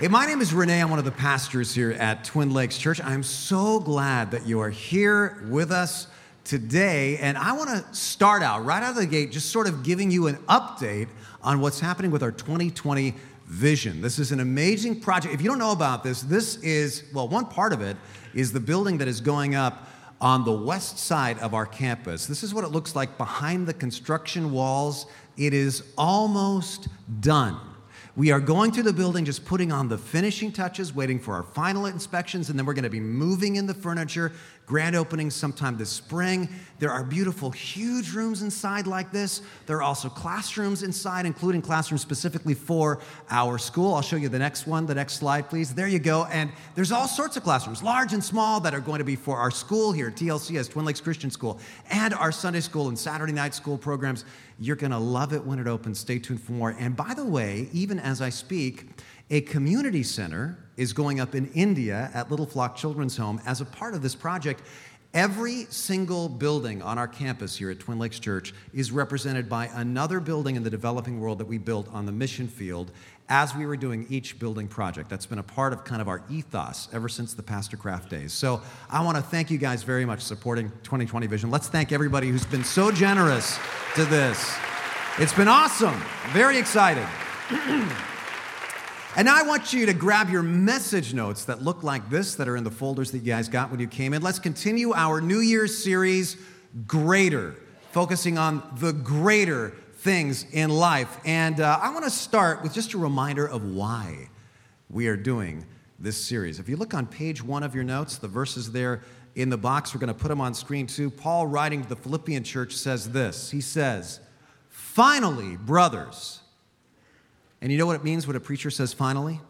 Hey, my name is Rene. I'm one of the pastors here at Twin Lakes Church. I'm so glad that you are here with us today. And I want to start out right out of the gate, just sort of giving you an update on what's happening with our 2020 vision. This is an amazing project. If you don't know about this, this is, well, one part of it is the building that is going up on the west side of our campus. This is what it looks like behind the construction walls. It is almost done. We are going through the building, just putting on the finishing touches, waiting for our final inspections, and then we're going to be moving in the furniture. Grand opening sometime this spring. There are beautiful, huge rooms inside like this. There are also classrooms inside, including classrooms specifically for our school. I'll show you the next one, the next slide, please. There you go. And there's all sorts of classrooms, large and small, that are going to be for our school here, TLC TLCS, Twin Lakes Christian School, and our Sunday school and Saturday night school programs. You're going to love it when it opens. Stay tuned for more. And by the way, even as I speak, a community center is going up in India at Little Flock Children's Home as a part of this project. Every single building on our campus here at Twin Lakes Church is represented by another building in the developing world that we built on the mission field as we were doing each building project. That's been a part of kind of our ethos ever since the Pastor Craft days. So I want to thank you guys very much for supporting 2020 Vision. Let's thank everybody who's been so generous to this. It's been awesome. Very excited. And I want you to grab your message notes that look like this, that are in the folders that you guys got when you came in. Let's continue our New Year's series, Greater, focusing on the greater things in life. And uh, I want to start with just a reminder of why we are doing this series. If you look on page one of your notes, the verses there in the box, we're going to put them on screen too. Paul, writing to the Philippian church, says this He says, Finally, brothers, and you know what it means when a preacher says finally?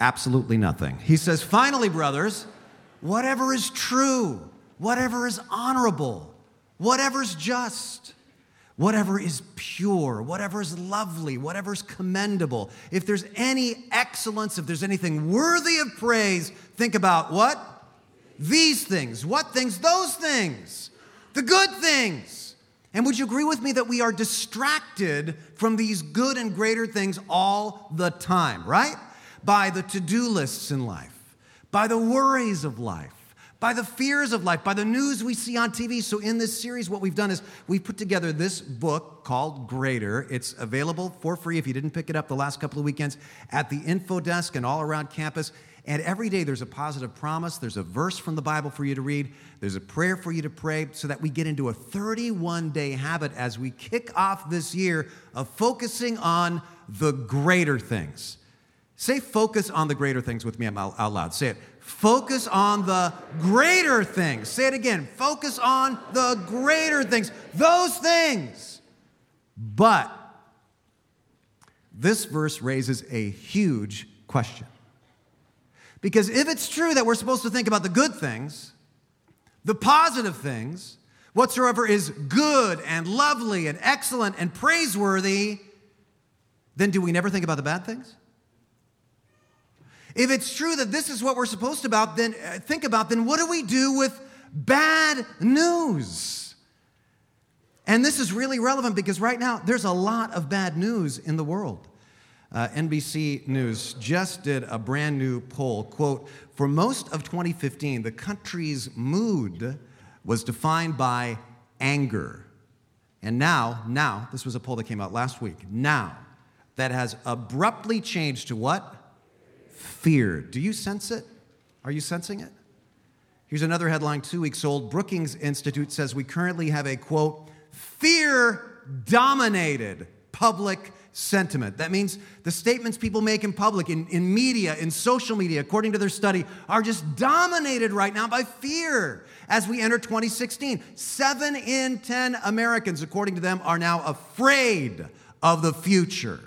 Absolutely nothing. He says, finally, brothers, whatever is true, whatever is honorable, whatever is just, whatever is pure, whatever is lovely, whatever is commendable, if there's any excellence, if there's anything worthy of praise, think about what? These things. What things? Those things. The good things. And would you agree with me that we are distracted from these good and greater things all the time, right? By the to do lists in life, by the worries of life, by the fears of life, by the news we see on TV. So, in this series, what we've done is we've put together this book called Greater. It's available for free if you didn't pick it up the last couple of weekends at the info desk and all around campus. And every day there's a positive promise, there's a verse from the Bible for you to read, there's a prayer for you to pray, so that we get into a 31 day habit as we kick off this year of focusing on the greater things. Say focus on the greater things with me out loud. Say it. Focus on the greater things. Say it again. Focus on the greater things. Those things. But this verse raises a huge question. Because if it's true that we're supposed to think about the good things, the positive things, whatsoever is good and lovely and excellent and praiseworthy, then do we never think about the bad things? If it's true that this is what we're supposed to about, then uh, think about, then what do we do with bad news? And this is really relevant because right now there's a lot of bad news in the world. Uh, NBC News just did a brand new poll. Quote, for most of 2015, the country's mood was defined by anger. And now, now, this was a poll that came out last week. Now, that has abruptly changed to what? Fear. Do you sense it? Are you sensing it? Here's another headline two weeks old. Brookings Institute says we currently have a quote, fear dominated public sentiment. That means the statements people make in public, in, in media, in social media, according to their study, are just dominated right now by fear as we enter 2016. Seven in 10 Americans, according to them, are now afraid of the future.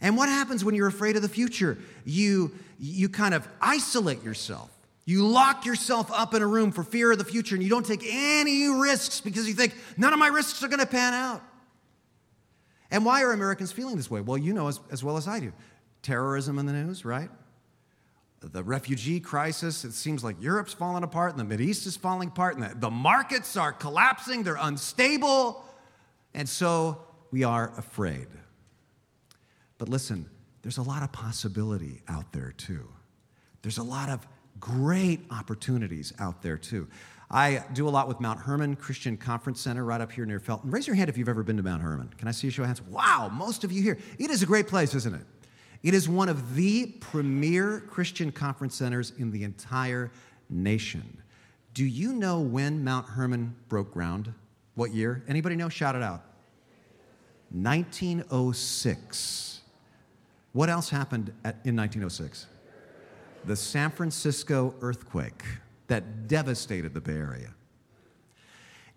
And what happens when you're afraid of the future? You, you kind of isolate yourself. You lock yourself up in a room for fear of the future and you don't take any risks because you think none of my risks are going to pan out. And why are Americans feeling this way? Well, you know as, as well as I do. Terrorism in the news, right? The refugee crisis, it seems like Europe's falling apart and the Mideast is falling apart and the, the markets are collapsing, they're unstable. And so we are afraid. But listen, there's a lot of possibility out there too. There's a lot of great opportunities out there too. I do a lot with Mount Hermon Christian Conference Center right up here near Felton. Raise your hand if you've ever been to Mount Hermon. Can I see a show of hands? Wow, most of you here. It is a great place, isn't it? It is one of the premier Christian conference centers in the entire nation. Do you know when Mount Hermon broke ground? What year? Anybody know? Shout it out. 1906. What else happened at, in 1906? The San Francisco earthquake that devastated the Bay Area.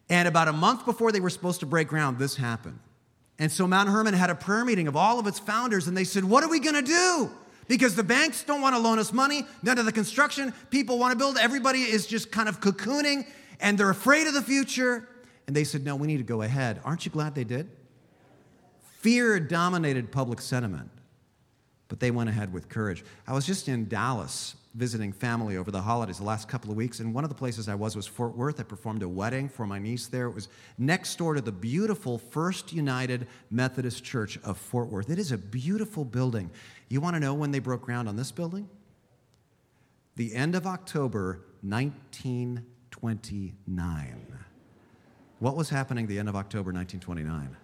And about a month before they were supposed to break ground, this happened. And so Mount Hermon had a prayer meeting of all of its founders, and they said, What are we going to do? Because the banks don't want to loan us money, none of the construction people want to build. Everybody is just kind of cocooning, and they're afraid of the future. And they said, No, we need to go ahead. Aren't you glad they did? Fear dominated public sentiment, but they went ahead with courage. I was just in Dallas visiting family over the holidays the last couple of weeks, and one of the places I was was Fort Worth. I performed a wedding for my niece there. It was next door to the beautiful First United Methodist Church of Fort Worth. It is a beautiful building. You want to know when they broke ground on this building? The end of October 1929. What was happening the end of October 1929?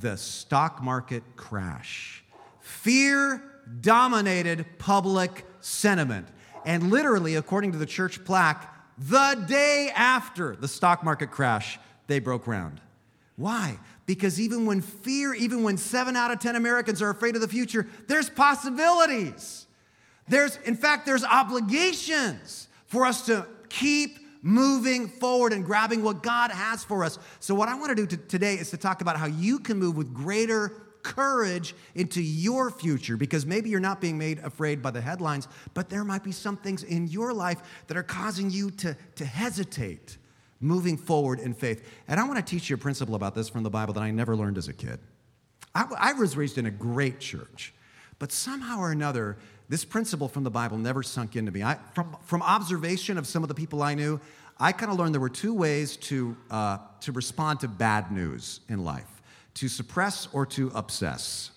The stock market crash. Fear dominated public sentiment. And literally, according to the church plaque, the day after the stock market crash, they broke ground. Why? Because even when fear, even when seven out of 10 Americans are afraid of the future, there's possibilities. There's, in fact, there's obligations for us to keep moving forward and grabbing what God has for us. So, what I want to do today is to talk about how you can move with greater courage into your future because maybe you're not being made afraid by the headlines, but there might be some things in your life that are causing you to, to hesitate moving forward in faith. And I want to teach you a principle about this from the Bible that I never learned as a kid. I, I was raised in a great church, but somehow or another, this principle from the Bible never sunk into me. I, from, from observation of some of the people I knew, I kind of learned there were two ways to, uh, to respond to bad news in life to suppress or to obsess.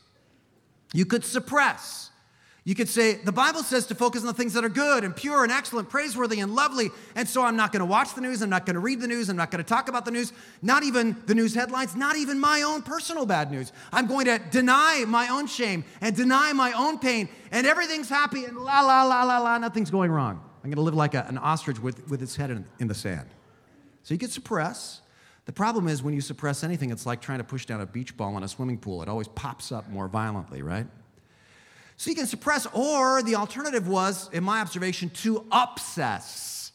You could suppress. You could say, the Bible says to focus on the things that are good and pure and excellent, praiseworthy and lovely. And so I'm not going to watch the news. I'm not going to read the news. I'm not going to talk about the news. Not even the news headlines, not even my own personal bad news. I'm going to deny my own shame and deny my own pain. And everything's happy and la, la, la, la, la, nothing's going wrong. I'm going to live like a, an ostrich with, with its head in, in the sand. So you could suppress. The problem is when you suppress anything, it's like trying to push down a beach ball in a swimming pool. It always pops up more violently, right? So you can suppress, or the alternative was, in my observation, to obsess.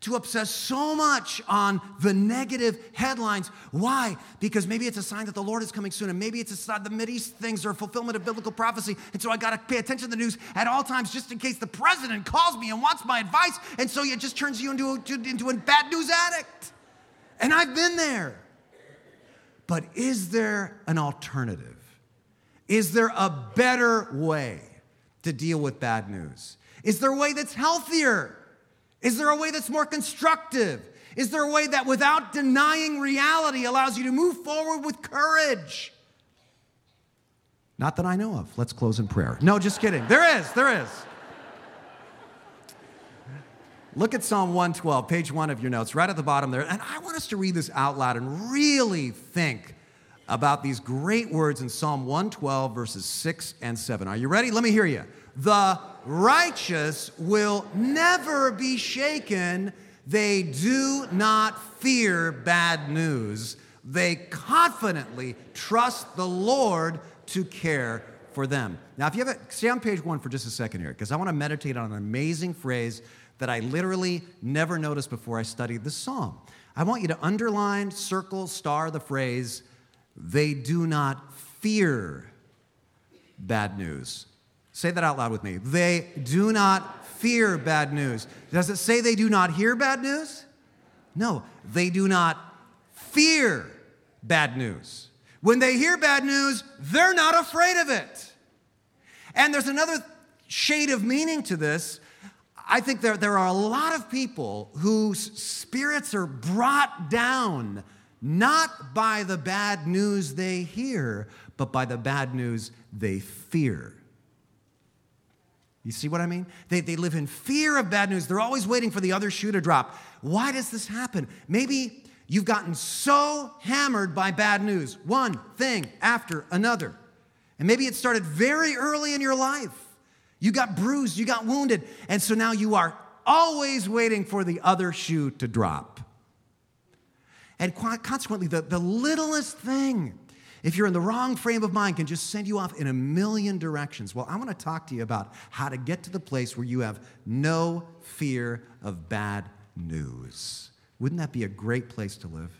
To obsess so much on the negative headlines. Why? Because maybe it's a sign that the Lord is coming soon, and maybe it's a sign the Mideast things are a fulfillment of biblical prophecy. And so I got to pay attention to the news at all times just in case the president calls me and wants my advice. And so it just turns you into a, into a bad news addict. And I've been there. But is there an alternative? Is there a better way to deal with bad news? Is there a way that's healthier? Is there a way that's more constructive? Is there a way that without denying reality allows you to move forward with courage? Not that I know of. Let's close in prayer. No, just kidding. There is, there is. Look at Psalm 112, page one of your notes, right at the bottom there. And I want us to read this out loud and really think about these great words in Psalm 112, verses 6 and 7. Are you ready? Let me hear you. The righteous will never be shaken. They do not fear bad news. They confidently trust the Lord to care for them. Now, if you have a, stay on page one for just a second here, because I want to meditate on an amazing phrase that I literally never noticed before I studied the psalm. I want you to underline, circle, star the phrase, they do not fear bad news. Say that out loud with me. They do not fear bad news. Does it say they do not hear bad news? No, they do not fear bad news. When they hear bad news, they're not afraid of it. And there's another shade of meaning to this I think there, there are a lot of people whose spirits are brought down not by the bad news they hear, but by the bad news they fear. You see what I mean? They, they live in fear of bad news. They're always waiting for the other shoe to drop. Why does this happen? Maybe you've gotten so hammered by bad news, one thing after another. And maybe it started very early in your life. You got bruised, you got wounded, and so now you are always waiting for the other shoe to drop. And consequently, the, the littlest thing, if you're in the wrong frame of mind, can just send you off in a million directions. Well, I want to talk to you about how to get to the place where you have no fear of bad news. Wouldn't that be a great place to live?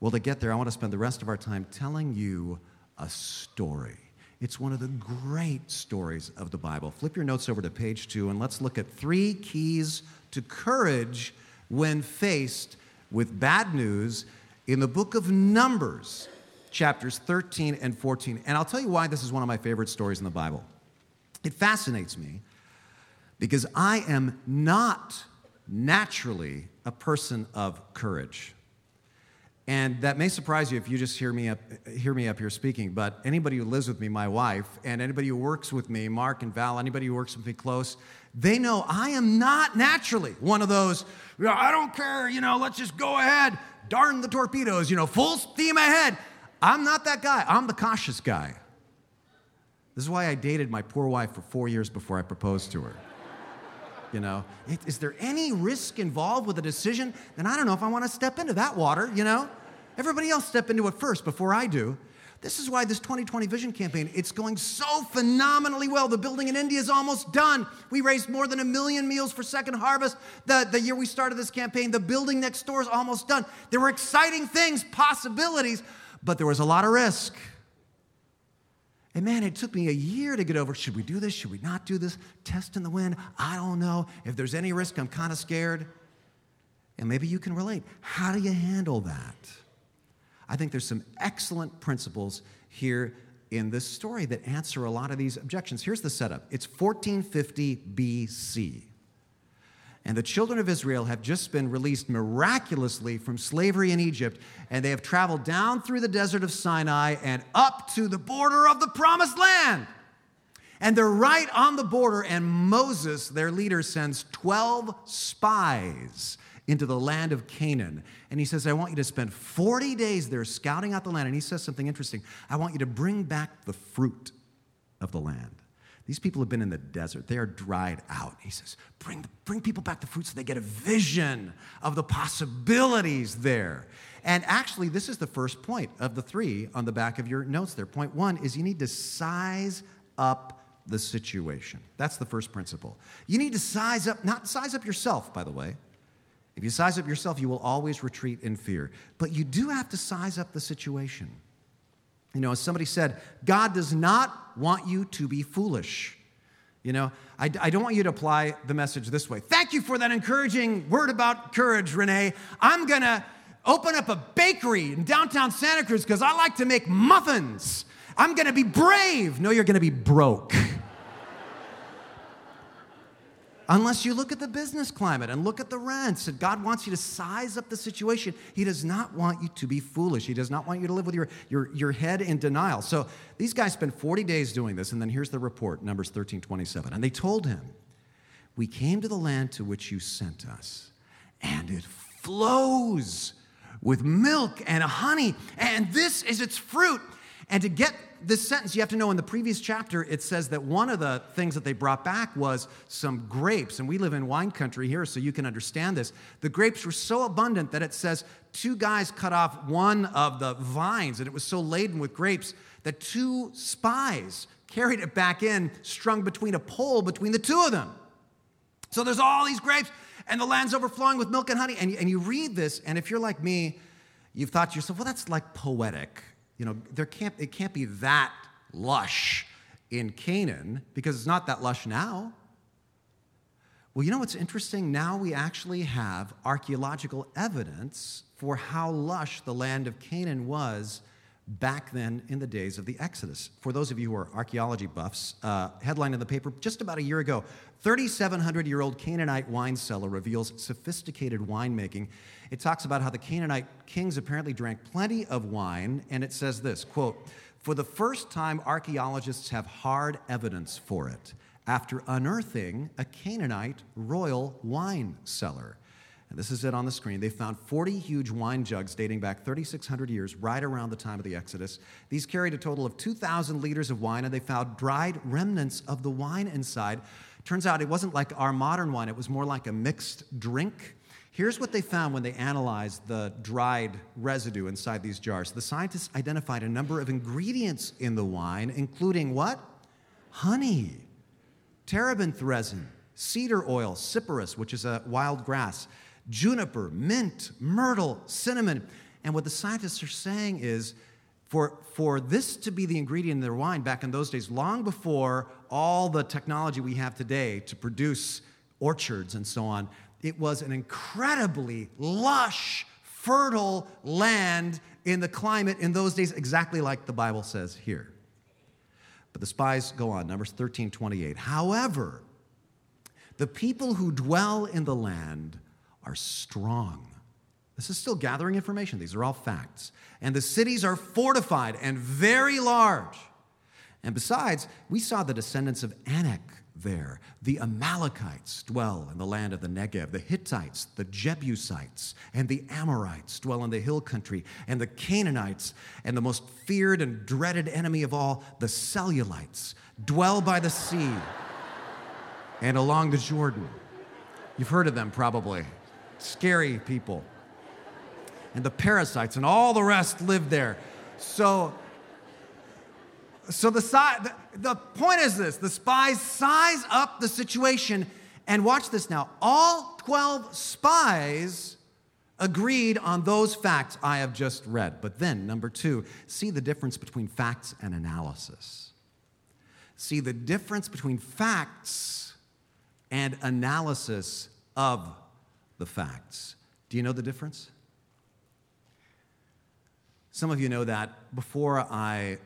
Well, to get there, I want to spend the rest of our time telling you a story. It's one of the great stories of the Bible. Flip your notes over to page two and let's look at three keys to courage when faced with bad news in the book of Numbers, chapters 13 and 14. And I'll tell you why this is one of my favorite stories in the Bible. It fascinates me because I am not naturally a person of courage. And that may surprise you if you just hear me up, hear me up here speaking, but anybody who lives with me, my wife, and anybody who works with me, Mark and Val, anybody who works with me close, they know I am not naturally one of those, I don't care, you know, let's just go ahead, darn the torpedoes, you know, full steam ahead. I'm not that guy. I'm the cautious guy. This is why I dated my poor wife for four years before I proposed to her. You know, is there any risk involved with a decision? Then I don't know if I want to step into that water, you know? Everybody else step into it first before I do. This is why this 2020 vision campaign, it's going so phenomenally well. The building in India is almost done. We raised more than a million meals for Second Harvest the, the year we started this campaign. The building next door is almost done. There were exciting things, possibilities, but there was a lot of risk. And man, it took me a year to get over should we do this? Should we not do this? Test in the wind. I don't know. If there's any risk, I'm kind of scared. And maybe you can relate. How do you handle that? I think there's some excellent principles here in this story that answer a lot of these objections. Here's the setup it's 1450 BC. And the children of Israel have just been released miraculously from slavery in Egypt, and they have traveled down through the desert of Sinai and up to the border of the promised land. And they're right on the border, and Moses, their leader, sends 12 spies into the land of Canaan. And he says, I want you to spend 40 days there scouting out the land. And he says something interesting I want you to bring back the fruit of the land. These people have been in the desert. They are dried out. He says, bring, bring people back the fruit so they get a vision of the possibilities there. And actually, this is the first point of the three on the back of your notes there. Point one is you need to size up the situation. That's the first principle. You need to size up, not size up yourself, by the way. If you size up yourself, you will always retreat in fear. But you do have to size up the situation. You know, as somebody said, God does not want you to be foolish. You know, I, I, don't want you to apply the message this way. Thank you for that encouraging word about courage, Rene. I'm going to open up a bakery in downtown Santa Cruz because I like to make muffins. I'm going to be brave. No, you're going to be broke unless you look at the business climate and look at the rents. And God wants you to size up the situation. He does not want you to be foolish. He does not want you to live with your, your, your head in denial. So these guys spend 40 days doing this, and then here's the report, Numbers 13 27. And they told him, We came to the land to which you sent us, and it flows with milk and honey, and this is its fruit. And to get this sentence, you have to know in the previous chapter, it says that one of the things that they brought back was some grapes. And we live in wine country here, so you can understand this. The grapes were so abundant that it says two guys cut off one of the vines, and it was so laden with grapes that two spies carried it back in, strung between a pole between the two of them. So there's all these grapes, and the land's overflowing with milk and honey. And, and you read this, and if you're like me, you've thought to yourself, well, that's like poetic. You know, there can't, it can't be that lush in Canaan because it's not that lush now. Well, you know what's interesting? Now we actually have archaeological evidence for how lush the land of Canaan was back then in the days of the Exodus. For those of you who are archaeology buffs, uh, headline in the paper just about a year ago 3,700 year old Canaanite wine cellar reveals sophisticated winemaking. It talks about how the Canaanite kings apparently drank plenty of wine, and it says this quote, For the first time, archaeologists have hard evidence for it after unearthing a Canaanite royal wine cellar. And this is it on the screen. They found 40 huge wine jugs dating back 3,600 years, right around the time of the Exodus. These carried a total of 2,000 liters of wine, and they found dried remnants of the wine inside. Turns out it wasn't like our modern wine, it was more like a mixed drink. Here's what they found when they analyzed the dried residue inside these jars. The scientists identified a number of ingredients in the wine, including what? Honey, terebinth resin, cedar oil, cyperus, which is a wild grass, juniper, mint, myrtle, cinnamon. And what the scientists are saying is for, for this to be the ingredient in their wine back in those days, long before all the technology we have today to produce orchards and so on, it was an incredibly lush, fertile land in the climate in those days, exactly like the Bible says here. But the spies go on, Numbers 13 28. However, the people who dwell in the land are strong. This is still gathering information. These are all facts. And the cities are fortified and very large. And besides, we saw the descendants of Anak there. The Amalekites dwell in the land of the Negev. The Hittites, the Jebusites, and the Amorites dwell in the hill country. And the Canaanites, and the most feared and dreaded enemy of all, the Cellulites, dwell by the sea and along the Jordan. You've heard of them probably scary people. And the parasites and all the rest lived there. So, so the, the, the point is this the spies size up the situation, and watch this now. All 12 spies agreed on those facts I have just read. But then, number two, see the difference between facts and analysis. See the difference between facts and analysis of the facts. Do you know the difference? Some of you know that before I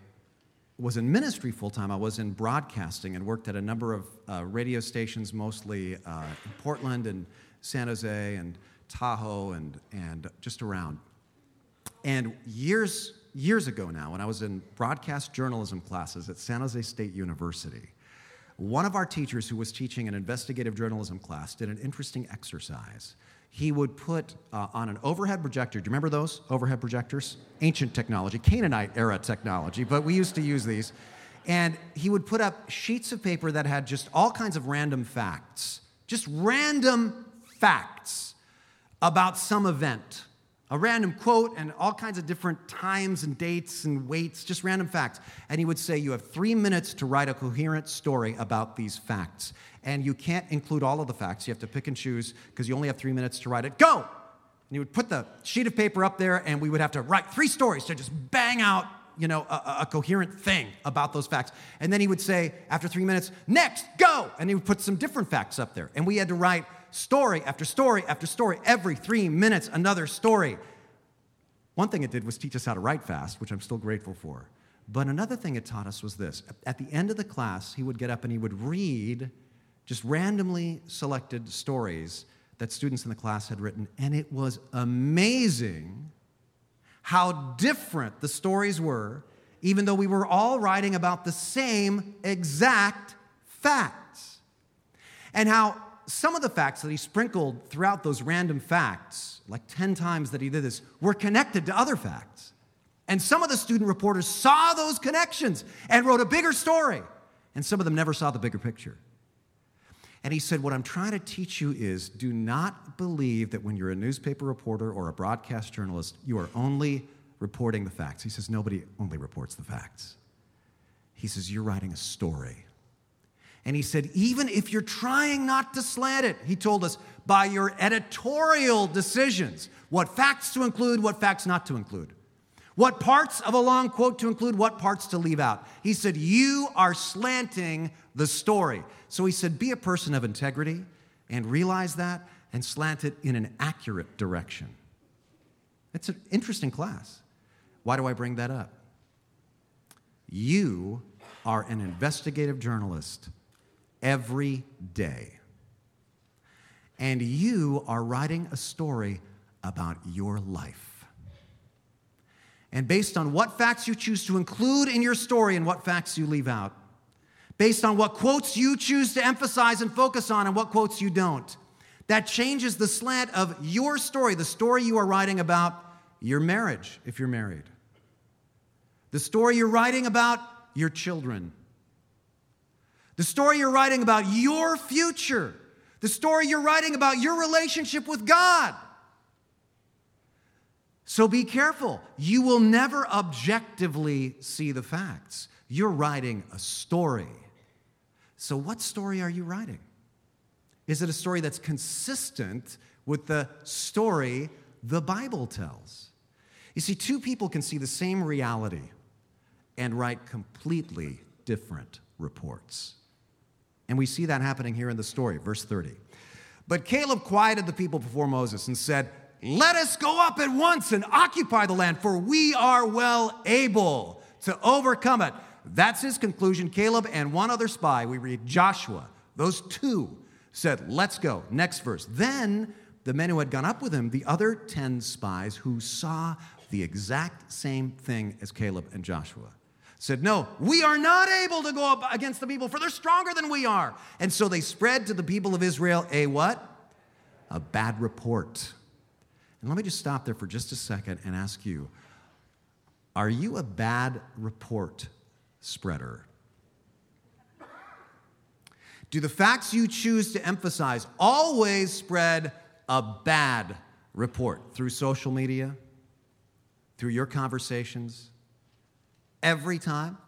was in ministry full time, I was in broadcasting and worked at a number of uh, radio stations, mostly uh, in Portland and San Jose and Tahoe and, and just around. And years, years ago now, when I was in broadcast journalism classes at San Jose State University, one of our teachers who was teaching an investigative journalism class did an interesting exercise. He would put uh, on an overhead projector, do you remember those overhead projectors? Ancient technology, Canaanite era technology, but we used to use these. And he would put up sheets of paper that had just all kinds of random facts, just random facts about some event a random quote and all kinds of different times and dates and weights, just random facts. And he would say, You have three minutes to write a coherent story about these facts. And you can't include all of the facts. You have to pick and choose because you only have three minutes to write it. Go! And he would put the sheet of paper up there, and we would have to write three stories to just bang out you know, a, a, coherent thing about those facts. And then he would say, after three minutes, next, go! And he would put some different facts up there. And we had to write story after story after story, every three minutes, another story. One thing it did was teach us how to write fast, which I'm still grateful for. But another thing it taught us was this at the end of the class, he would get up and he would read just randomly selected stories that students in the class had written, and it was amazing how different the stories were, even though we were all writing about the same exact facts. And how some of the facts that he sprinkled throughout those random facts, like 10 times that he did this, were connected to other facts. And some of the student reporters saw those connections and wrote a bigger story. And some of them never saw the bigger picture. And he said, What I'm trying to teach you is do not believe that when you're a newspaper reporter or a broadcast journalist, you are only reporting the facts. He says, Nobody only reports the facts. He says, You're writing a story. And he said, even if you're trying not to slant it, he told us, by your editorial decisions, what facts to include, what facts not to include, what parts of a long quote to include, what parts to leave out. He said, You are slanting the story. So he said, Be a person of integrity and realize that and slant it in an accurate direction. It's an interesting class. Why do I bring that up? You are an investigative journalist every day. And you are writing a story about your life. And based on what facts you choose to include in your story and what facts you leave out, based on what quotes you choose to emphasize and focus on and what quotes you don't, that changes the slant of your story, the story you are writing about your marriage, if you're married, the story you're writing about your children, the story you're writing about your future, the story you're writing about your relationship with God. So be careful. You will never objectively see the facts. You're writing a story. So, what story are you writing? Is it a story that's consistent with the story the Bible tells? You see, two people can see the same reality and write completely different reports. And we see that happening here in the story, verse 30. But Caleb quieted the people before Moses and said, let us go up at once and occupy the land, for we are well able to overcome it. That's his conclusion. Caleb and one other spy, we read Joshua, those two said, Let's go. Next verse. Then the men who had gone up with him, the other 10 spies who saw the exact same thing as Caleb and Joshua, said, No, we are not able to go up against the people, for they're stronger than we are. And so they spread to the people of Israel a what? A bad report. And let me just stop there for just a second and ask you are you a bad report spreader? Do the facts you choose to emphasize always spread a bad report through social media, through your conversations, every time?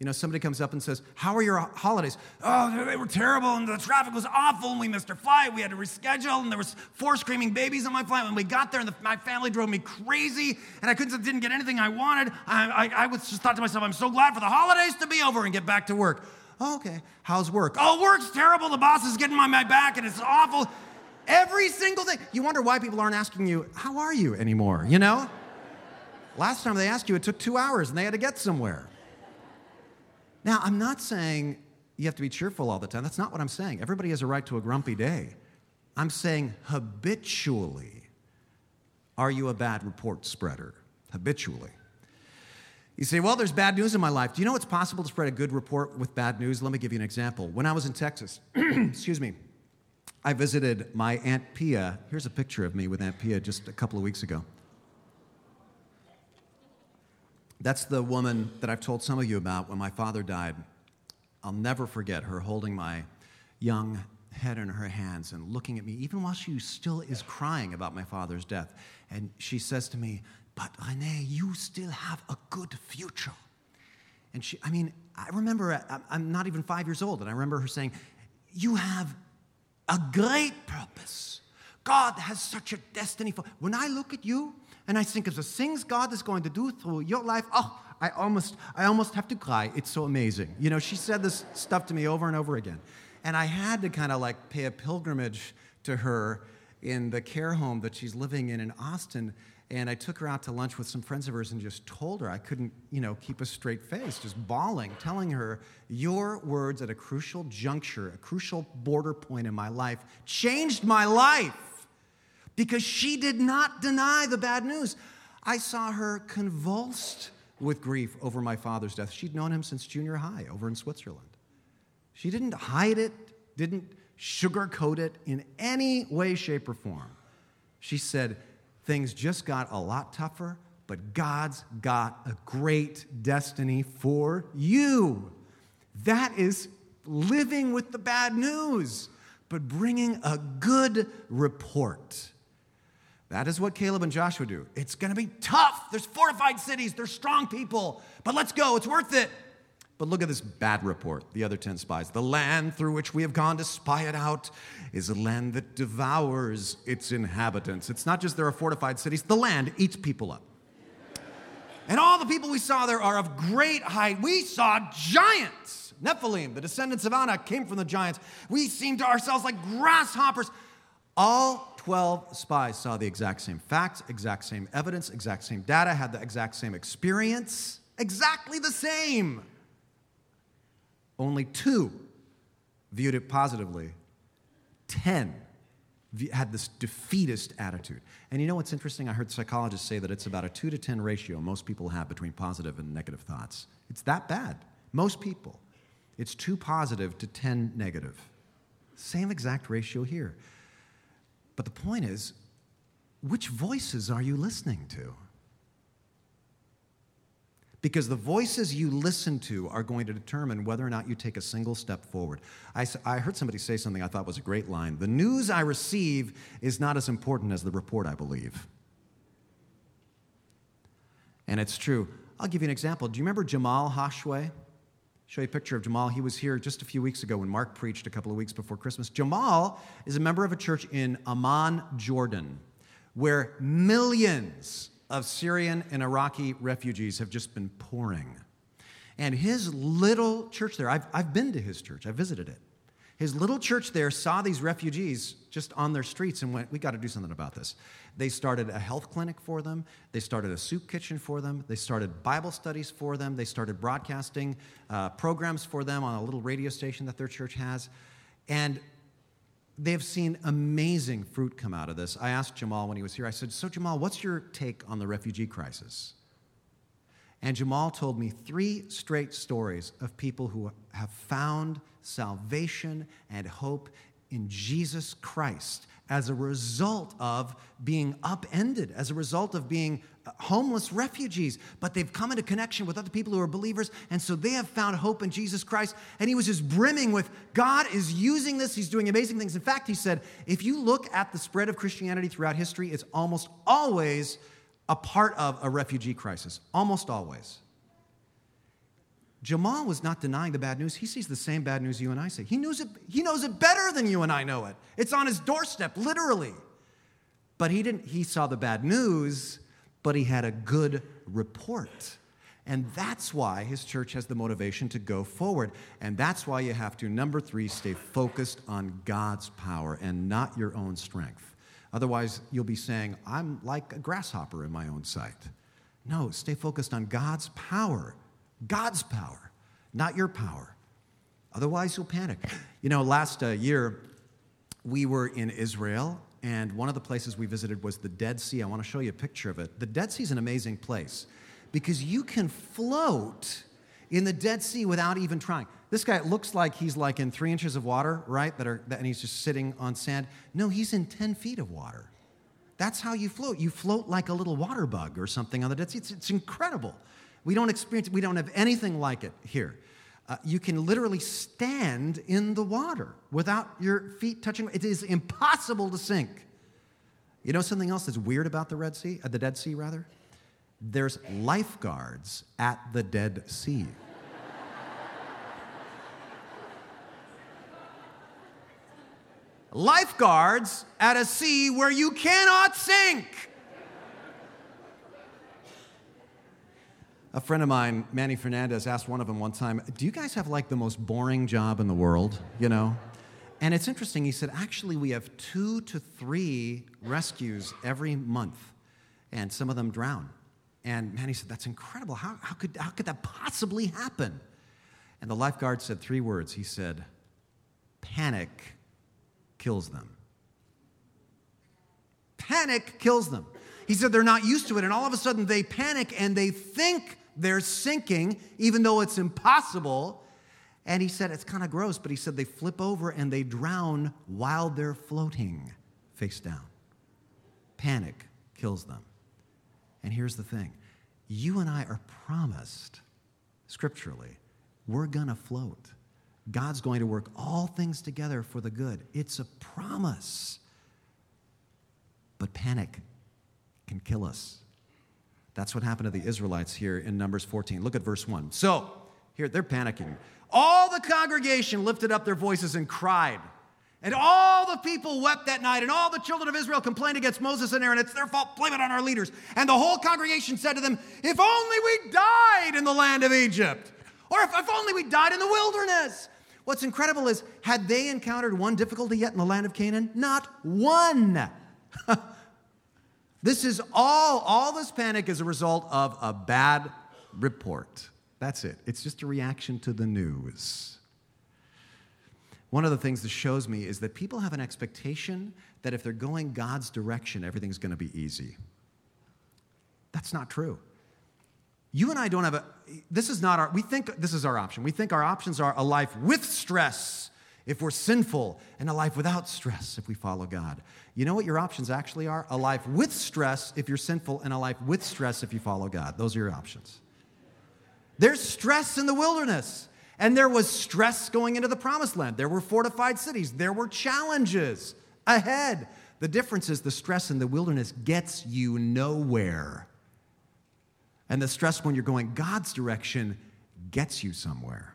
You know, somebody comes up and says, How are your holidays? Oh, they were terrible, and the traffic was awful, and we missed our flight. We had to reschedule, and there was four screaming babies on my flight. When we got there, and the, my family drove me crazy, and I couldn't, didn't get anything I wanted. I, I, I was just thought to myself, I'm so glad for the holidays to be over and get back to work. Oh, okay. How's work? Oh, work's terrible. The boss is getting on my back, and it's awful. Every single day. You wonder why people aren't asking you, How are you anymore? You know? Last time they asked you, it took two hours, and they had to get somewhere. Now, I'm not saying you have to be cheerful all the time. That's not what I'm saying. Everybody has a right to a grumpy day. I'm saying habitually, are you a bad report spreader? Habitually. You say, well, there's bad news in my life. Do you know it's possible to spread a good report with bad news? Let me give you an example. When I was in Texas, excuse me, I visited my Aunt Pia. Here's a picture of me with Aunt Pia just a couple of weeks ago. That's the woman that I've told some of you about when my father died. I'll never forget her holding my young head in her hands and looking at me, even while she still is crying about my father's death. And she says to me, But Rene, you still have a good future. And she, I mean, I remember, I'm not even five years old, and I remember her saying, You have a great purpose. God has such a destiny for. When I look at you, and I think of the things God is going to do through your life. Oh, I almost, I almost have to cry. It's so amazing. You know, she said this stuff to me over and over again. And I had to kind of like pay a pilgrimage to her in the care home that she's living in in Austin. And I took her out to lunch with some friends of hers and just told her I couldn't, you know, keep a straight face, just bawling, telling her, Your words at a crucial juncture, a crucial border point in my life, changed my life because she did not deny the bad news. I saw her convulsed with grief over my father's death. She'd known him since junior high over in Switzerland. She didn't hide it, didn't sugarcoat it in any way, shape, or form. She said, Things just got a lot tougher, but God's got a great destiny for you. That is living with the bad news, but bringing a good report. That is what Caleb and Joshua do. It's going to be tough. There's fortified cities, there's strong people, but let's go. It's worth it. But look at this bad report, the other 10 spies. The land through which we have gone to spy it out is a land that devours its inhabitants. It's not just there are fortified cities, the land eats people up. And all the people we saw there are of great height. We saw giants. Nephilim, the descendants of Anak, came from the giants. We seemed to ourselves like grasshoppers. All 12 spies saw the exact same facts, exact same evidence, exact same data, had the exact same experience, exactly the same. Only two viewed it positively, 10 had this defeatist attitude. And you know what's interesting? I heard psychologists say that it's about a 2 to 10 ratio most people have between positive and negative thoughts. It's that bad. Most people. It's 2 positive to 10 negative. Same exact ratio here. But the point is, which voices are you listening to? because the voices you listen to are going to determine whether or not you take a single step forward. I, I, heard somebody say something I thought was a great line. The news I receive is not as important as the report I believe. And it's true. I'll give you an example. Do you remember Jamal Hashway? Show you a picture of Jamal. He was here just a few weeks ago when Mark preached a couple of weeks before Christmas. Jamal is a member of a church in Amman, Jordan, where millions of Syrian and Iraqi refugees have just been pouring. And his little church there, I've, I've been to his church, I visited it. His little church there saw these refugees just on their streets and went, We got to do something about this. They started a health clinic for them. They started a soup kitchen for them. They started Bible studies for them. They started broadcasting uh, programs for them on a little radio station that their church has. And they've seen amazing fruit come out of this. I asked Jamal when he was here, I said, So, Jamal, what's your take on the refugee crisis? And Jamal told me three straight stories of people who have found salvation and hope in Jesus Christ as a result of being upended, as a result of being uh, homeless refugees, but they've come into connection with other people who are believers, and so they have found hope in Jesus Christ. And he was just brimming with God is using this, he's doing amazing things. In fact, he said, if you look at the spread of Christianity throughout history, it's almost always a part of a refugee crisis, almost always. Jamal was not denying the bad news. He sees the same bad news you and I see. He knows it, he knows it better than you and I know it. It's on his doorstep, literally. But he didn't, he saw the bad news but he had a good report. And that's why his church has the motivation to go forward. And that's why you have to, number three, stay focused on God's power and not your own strength. Otherwise, you'll be saying, I'm like a grasshopper in my own sight. No, stay focused on God's power. God's power, not your power. Otherwise, you'll panic. You know, last uh, year, we were in Israel and one of the places we visited was the Dead Sea. I want to show you a picture of it. The Dead Sea is an amazing place because you can float in the Dead Sea without even trying. This guy looks like he's like in three inches of water, right? That are, and he's just sitting on sand. No, he's in 10 feet of water. That's how you float. You float like a little water bug or something on the Dead Sea. It's, it's incredible. We don't experience, we don't have anything like it here uh, you can literally stand in the water without your feet touching. It is impossible to sink. You know something else that's weird about the Red Sea, uh, the Dead Sea rather? There's lifeguards at the Dead Sea. lifeguards at a sea where you cannot sink. A friend of mine, Manny Fernandez, asked one of them one time, Do you guys have like the most boring job in the world? You know? And it's interesting. He said, Actually, we have two to three rescues every month, and some of them drown. And Manny said, That's incredible. How, how, could, how could that possibly happen? And the lifeguard said three words. He said, Panic kills them. Panic kills them. He said they're not used to it, and all of a sudden they panic and they think they're sinking, even though it's impossible. And he said it's kind of gross, but he said they flip over and they drown while they're floating face down. Panic kills them. And here's the thing you and I are promised scripturally, we're going to float. God's going to work all things together for the good. It's a promise. But panic can kill us. That's what happened to the Israelites here in Numbers 14. Look at verse 1. So, here, they're panicking. All the congregation lifted up their voices and cried. And all the people wept that night, and all the children of Israel complained against Moses and Aaron. It's their fault, blame it on our leaders. And the whole congregation said to them, If only we died in the land of Egypt, or if, if only we died in the wilderness. What's incredible is, had they encountered one difficulty yet in the land of Canaan? Not one. This is all, all this panic is a result of a bad report. That's it. It's just a reaction to the news. one of the things this shows me is that people have an expectation that if they're going God's direction, everything's going to be easy. That's not true. You and I don't have a, this is not our, we think this is our option. We think our options are a life with stress if we're sinful and a life without stress if we follow God. You know what your options actually are? A life with stress if you're sinful and a life with stress if you follow God. Those are your options. There's stress in the wilderness. And there was stress going into the promised land. There were fortified cities. There were challenges ahead. The difference is the stress in the wilderness gets you nowhere. And the stress when you're going God's direction gets you somewhere.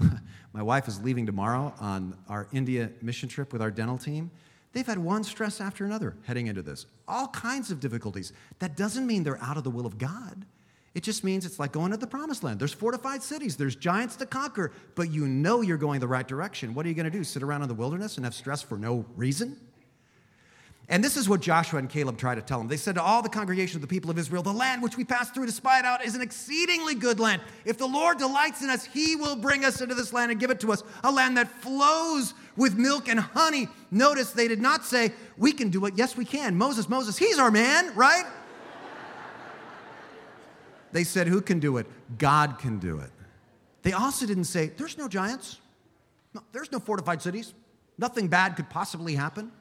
My wife is leaving tomorrow on our India mission trip with our dental team. They've had one stress after another heading into this, all kinds of difficulties. That doesn't mean they're out of the will of God. It just means it's like going to the promised land. There's fortified cities, there's giants to conquer, but you know you're going the right direction. What are you going to do? Sit around in the wilderness and have stress for no reason? And this is what Joshua and Caleb tried to tell them. They said to all the congregation of the people of Israel, The land which we passed through to spy it out is an exceedingly good land. If the Lord delights in us, he will bring us into this land and give it to us, a land that flows with milk and honey. Notice they did not say, We can do it. Yes, we can. Moses, Moses, he's our man, right? They said, Who can do it? God can do it. They also didn't say, There's no giants, no, there's no fortified cities, nothing bad could possibly happen.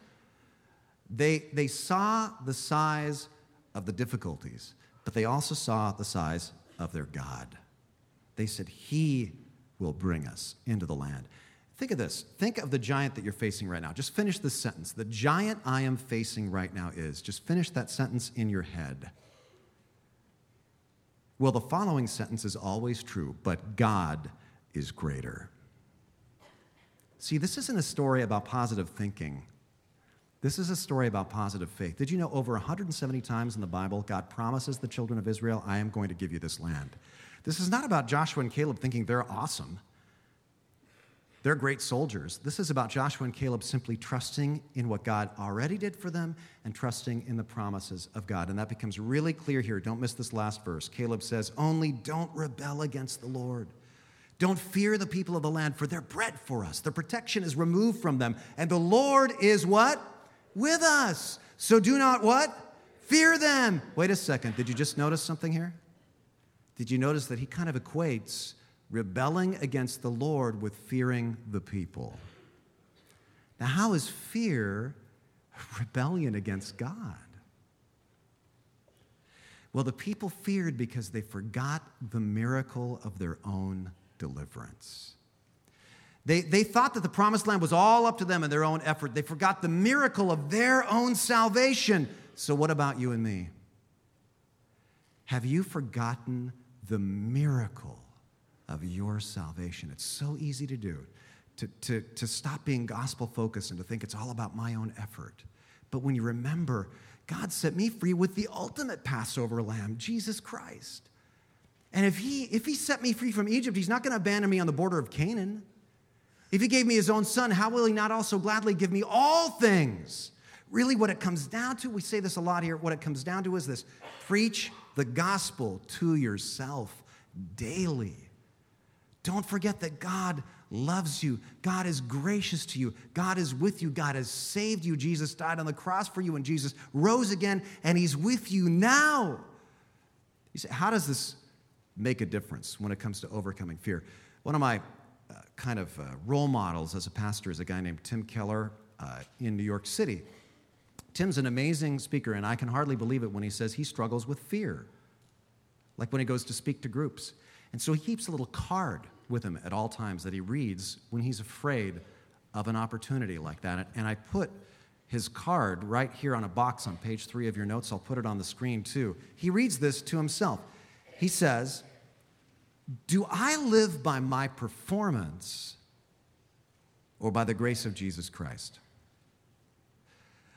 They, they saw the size of the difficulties, but they also saw the size of their God. They said, He will bring us into the land. Think of this. Think of the giant that you're facing right now. Just finish this sentence. The giant I am facing right now is. Just finish that sentence in your head. Well, the following sentence is always true, but God is greater. See, this isn't a story about positive thinking. This is a story about positive faith. Did you know over 170 times in the Bible, God promises the children of Israel, I am going to give you this land? This is not about Joshua and Caleb thinking they're awesome. They're great soldiers. This is about Joshua and Caleb simply trusting in what God already did for them and trusting in the promises of God. And that becomes really clear here. Don't miss this last verse. Caleb says, Only don't rebel against the Lord. Don't fear the people of the land, for they're bread for us. The protection is removed from them. And the Lord is what? With us. So do not what? Fear them. Wait a second. Did you just notice something here? Did you notice that he kind of equates rebelling against the Lord with fearing the people. Now, how is fear rebellion against God? Well, the people feared because they forgot the miracle of their own deliverance. They, they thought that the promised land was all up to them and their own effort. They forgot the miracle of their own salvation. So, what about you and me? Have you forgotten the miracle of your salvation. It's so easy to do, to, to, to stop being gospel focused and to think it's all about my own effort. But when you remember, God set me free with the ultimate Passover lamb, Jesus Christ. And if he, if he set me free from Egypt, he's not going to abandon me on the border of Canaan. If he gave me his own son, how will he not also gladly give me all things? Really, what it comes down to, we say this a lot here, what it comes down to is this preach the gospel to yourself daily. Don't forget that God loves you. God is gracious to you. God is with you. God has saved you. Jesus died on the cross for you, and Jesus rose again, and He's with you now. You say, how does this make a difference when it comes to overcoming fear? One of my kind of uh, role models as a pastor is a guy named Tim Keller uh, in New York City. Tim's an amazing speaker, and I can hardly believe it when he says he struggles with fear, like when he goes to speak to groups. And so he keeps a little card with him at all times that he reads when he's afraid of an opportunity like that. And I put his card right here on a box on page three of your notes. I'll put it on the screen too. He reads this to himself. He says, Do I live by my performance or by the grace of Jesus Christ?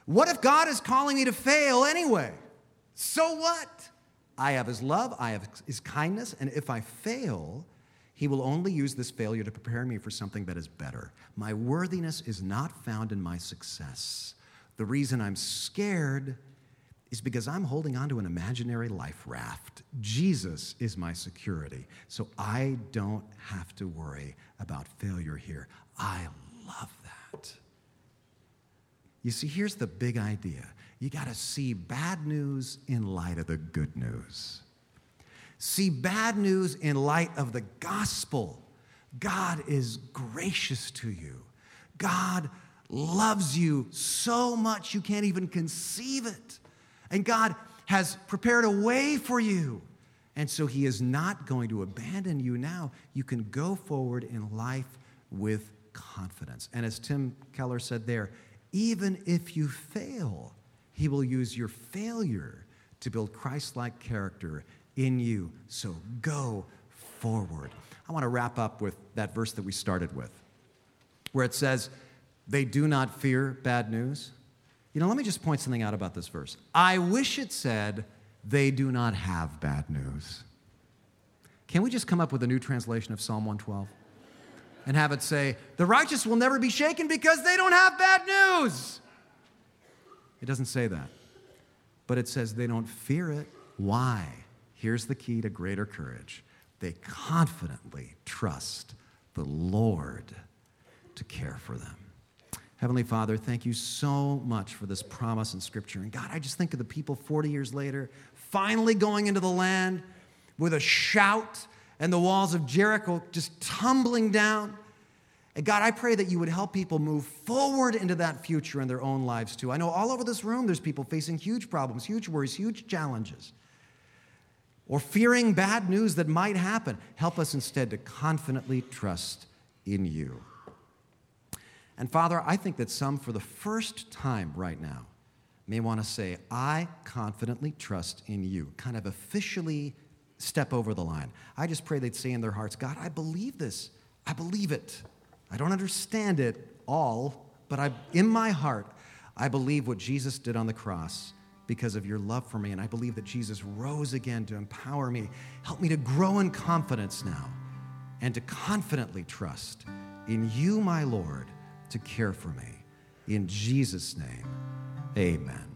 What if God is calling me to fail anyway? So what? I have his love, I have his kindness, and if I fail, he will only use this failure to prepare me for something that is better. My worthiness is not found in my success. The reason I'm scared is because I'm holding on to an imaginary life raft. Jesus is my security, so I don't have to worry about failure here. I love that. You see, here's the big idea you got to see bad news in light of the good news. See bad news in light of the gospel. God is gracious to you. God loves you so much you can't even conceive it. And God has prepared a way for you. And so He is not going to abandon you now. You can go forward in life with confidence. And as Tim Keller said there, even if you fail, He will use your failure to build Christ like character in you. So go forward. I want to wrap up with that verse that we started with, where it says, They do not fear bad news. You know, let me just point something out about this verse. I wish it said, They do not have bad news. Can we just come up with a new translation of Psalm 112? And have it say, The righteous will never be shaken because they don't have bad news. It doesn't say that. But it says they don't fear it. Why? Here's the key to greater courage they confidently trust the Lord to care for them. Heavenly Father, thank you so much for this promise in Scripture. And God, I just think of the people 40 years later, finally going into the land with a shout and the walls of Jericho just tumbling down. And God, I pray that you would help people move forward into that future in their own lives too. I know all over this room there's people facing huge problems, huge worries, huge challenges or fearing bad news that might happen. Help us instead to confidently trust in you. And Father, I think that some, for the first time right now, may want to say, I confidently trust in you, kind of officially step over the line. I just pray they'd say in their hearts, God, I believe this. I believe it. I don't understand it all, but I, in my heart, I believe what Jesus did on the cross because of your love for me. And I believe that Jesus rose again to empower me. Help me to grow in confidence now and to confidently trust in you, my Lord, to care for me. In Jesus' name, amen.